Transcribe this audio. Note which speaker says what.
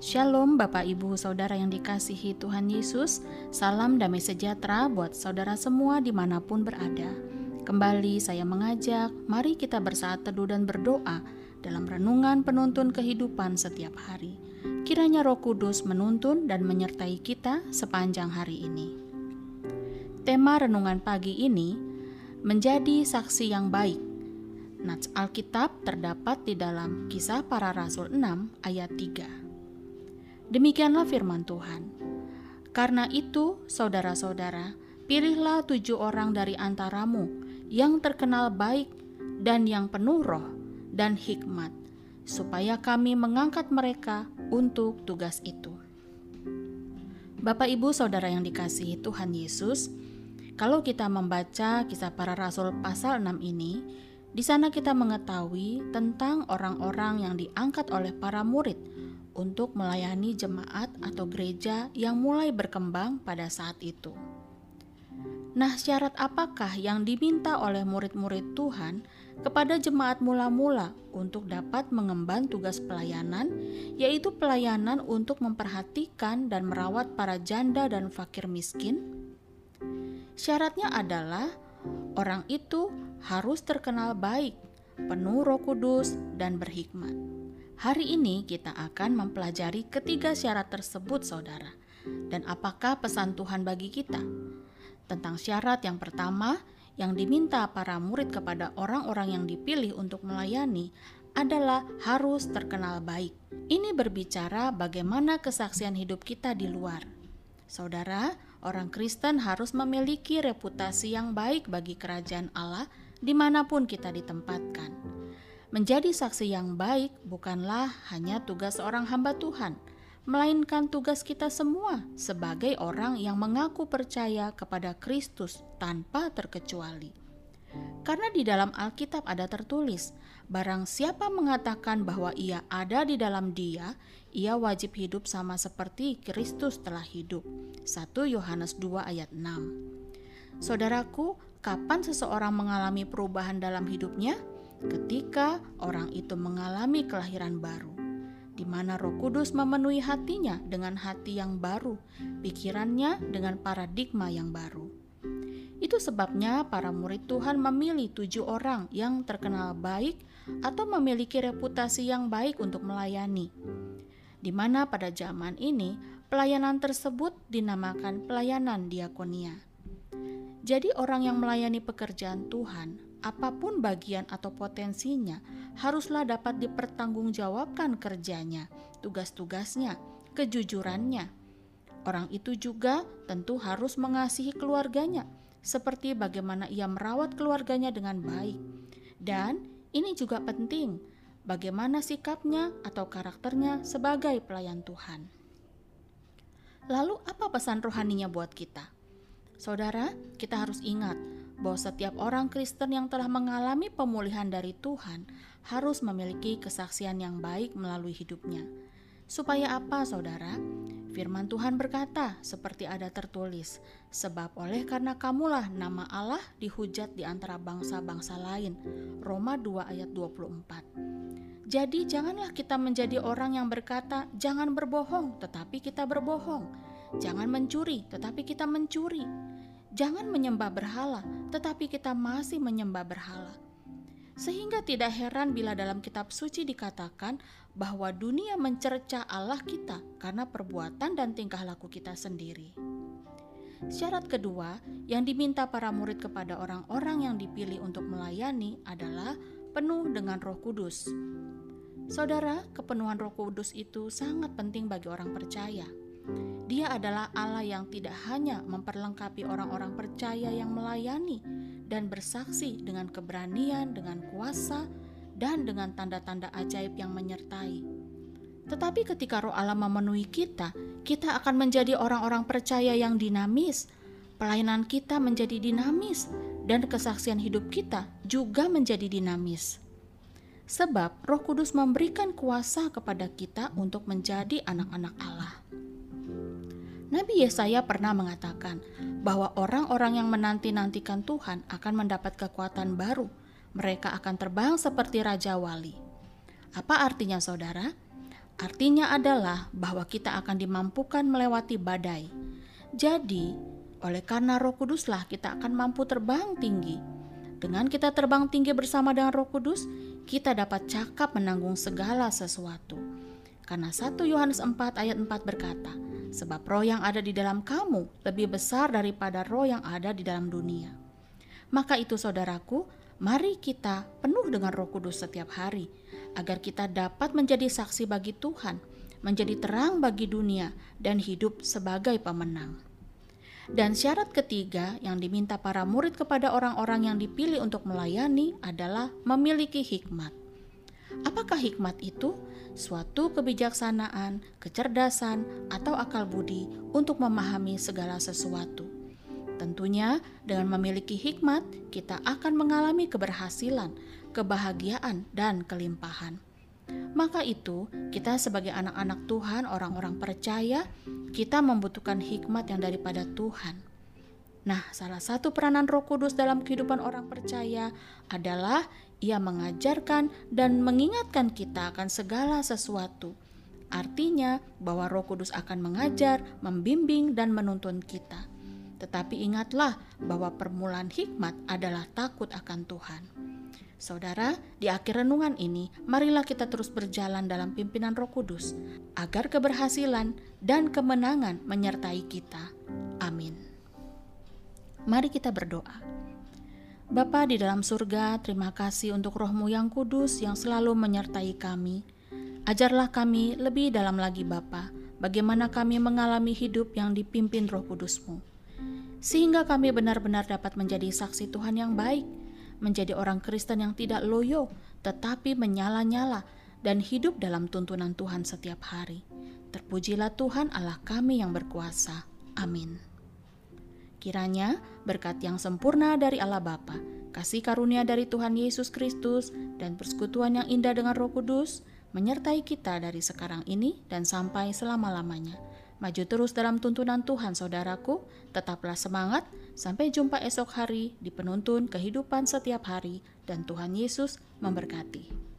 Speaker 1: Shalom Bapak Ibu Saudara yang dikasihi Tuhan Yesus. Salam damai sejahtera buat saudara semua di mana pun berada. Kembali saya mengajak mari kita bersaat teduh dan berdoa Dalam renungan penuntun kehidupan setiap hari. Kiranya roh kudus menuntun dan menyertai kita sepanjang hari ini. Tema renungan pagi ini Menjadi saksi yang baik. Nats Alkitab terdapat di dalam kisah para rasul 6 ayat 3 Demikianlah firman Tuhan. Karena itu, saudara-saudara, pilihlah tujuh orang dari antaramu yang terkenal baik dan yang penuh roh dan hikmat, supaya kami mengangkat mereka untuk tugas itu. Bapak, ibu, saudara yang dikasihi Tuhan Yesus, kalau kita membaca kisah para rasul pasal 6 ini, di sana kita mengetahui tentang orang-orang yang diangkat oleh para murid untuk melayani jemaat atau gereja yang mulai berkembang pada saat itu. Nah, syarat apakah yang diminta oleh murid-murid Tuhan kepada jemaat mula-mula untuk dapat mengemban tugas pelayanan, yaitu pelayanan untuk memperhatikan dan merawat para janda dan fakir miskin? Syaratnya adalah orang itu harus terkenal baik, penuh Roh Kudus, dan berhikmat. Hari ini kita akan mempelajari ketiga syarat tersebut, saudara. Dan apakah pesan Tuhan bagi kita? Tentang syarat yang pertama yang diminta para murid kepada orang-orang yang dipilih untuk melayani adalah harus terkenal baik. Ini berbicara bagaimana kesaksian hidup kita di luar. Saudara, orang Kristen harus memiliki reputasi yang baik bagi kerajaan Allah di mana pun kita ditempatkan. Menjadi saksi yang baik bukanlah hanya tugas seorang hamba Tuhan, melainkan tugas kita semua sebagai orang yang mengaku percaya kepada Kristus tanpa terkecuali. Karena di dalam Alkitab ada tertulis, barang siapa mengatakan bahwa ia ada di dalam dia, ia wajib hidup sama seperti Kristus telah hidup. 1 Yohanes 2 ayat 6 Saudaraku, kapan seseorang mengalami perubahan dalam hidupnya? Ketika orang itu mengalami kelahiran baru, di mana Roh Kudus memenuhi hatinya dengan hati yang baru, pikirannya dengan paradigma yang baru. Itu sebabnya para murid Tuhan memilih tujuh orang yang terkenal baik atau memiliki reputasi yang baik untuk melayani. Di mana pada zaman ini pelayanan tersebut dinamakan pelayanan diakonia. Jadi orang yang melayani pekerjaan Tuhan apa pun bagian atau potensinya, haruslah dapat dipertanggungjawabkan kerjanya, tugas-tugasnya, kejujurannya. Orang itu juga tentu harus mengasihi keluarganya, seperti bagaimana ia merawat keluarganya dengan baik. Dan ini juga penting, bagaimana sikapnya atau karakternya sebagai pelayan Tuhan. Lalu, apa pesan rohaninya buat kita? Saudara, kita harus ingat bahwa setiap orang Kristen yang telah mengalami pemulihan dari Tuhan harus memiliki kesaksian yang baik melalui hidupnya. Supaya apa, saudara? Firman Tuhan berkata, seperti ada tertulis, "Sebab oleh karena kamulah nama Allah dihujat di antara bangsa-bangsa lain." Roma 2 ayat 24. Jadi janganlah kita menjadi orang yang berkata, "Jangan berbohong," tetapi kita berbohong. Jangan mencuri, tetapi kita mencuri. Jangan menyembah berhala, tetapi kita masih menyembah berhala. Sehingga tidak heran bila dalam kitab suci dikatakan bahwa dunia mencerca Allah kita karena perbuatan dan tingkah laku kita sendiri. Syarat kedua yang diminta para murid kepada orang-orang yang dipilih untuk melayani adalah penuh dengan Roh Kudus. Saudara, kepenuhan Roh Kudus itu sangat penting bagi orang percaya. Dia adalah Allah yang tidak hanya memperlengkapi orang-orang percaya yang melayani dan bersaksi dengan keberanian, dengan kuasa, dan dengan tanda-tanda ajaib yang menyertai. Tetapi ketika Roh Allah memenuhi kita, kita akan menjadi orang-orang percaya yang dinamis. Pelayanan kita menjadi dinamis, dan kesaksian hidup kita juga menjadi dinamis. Sebab Roh Kudus memberikan kuasa kepada kita untuk menjadi anak-anak Allah. Nabi Yesaya pernah mengatakan bahwa orang-orang yang menanti-nantikan Tuhan akan mendapat kekuatan baru. Mereka akan terbang seperti raja wali. Apa artinya, saudara? Artinya adalah bahwa kita akan dimampukan melewati badai. Jadi, oleh karena Roh Kuduslah kita akan mampu terbang tinggi. Dengan kita terbang tinggi bersama dengan Roh Kudus, kita dapat cakap menanggung segala sesuatu. Karena 1 Yohanes 4 ayat 4 berkata, Sebab roh yang ada di dalam kamu lebih besar daripada roh yang ada di dalam dunia. Maka itu saudaraku, mari kita penuh dengan roh kudus setiap hari, agar kita dapat menjadi saksi bagi Tuhan, menjadi terang bagi dunia, dan hidup sebagai pemenang. Dan syarat ketiga yang diminta para murid kepada orang-orang yang dipilih untuk melayani adalah memiliki hikmat. Apakah hikmat itu? Suatu kebijaksanaan, kecerdasan, atau akal budi untuk memahami segala sesuatu. Tentunya, dengan memiliki hikmat, kita akan mengalami keberhasilan, kebahagiaan, dan kelimpahan. Maka itu, kita sebagai anak-anak Tuhan, orang-orang percaya, kita membutuhkan hikmat yang daripada Tuhan. Nah, salah satu peranan Roh Kudus dalam kehidupan orang percaya adalah ia mengajarkan dan mengingatkan kita akan segala sesuatu. Artinya bahwa Roh Kudus akan mengajar, membimbing, dan menuntun kita. Tetapi ingatlah bahwa permulaan hikmat adalah takut akan Tuhan. Saudara, di akhir renungan ini, marilah kita terus berjalan dalam pimpinan Roh Kudus, agar keberhasilan dan kemenangan menyertai kita. Mari kita berdoa. Bapa di dalam surga, terima kasih untuk rohmu yang kudus yang selalu menyertai kami. Ajarlah kami lebih dalam lagi Bapa, bagaimana kami mengalami hidup yang dipimpin roh kudusmu. Sehingga kami benar-benar dapat menjadi saksi Tuhan yang baik, menjadi orang Kristen yang tidak loyo, tetapi menyala-nyala dan hidup dalam tuntunan Tuhan setiap hari. Terpujilah Tuhan Allah kami yang berkuasa. Amin. Kiranya berkat yang sempurna dari Allah Bapa, kasih karunia dari Tuhan Yesus Kristus, dan persekutuan yang indah dengan Roh Kudus menyertai kita dari sekarang ini dan sampai selama-lamanya. Maju terus dalam tuntunan Tuhan, saudaraku. Tetaplah semangat. Sampai jumpa esok hari di penuntun kehidupan setiap hari, dan Tuhan Yesus memberkati.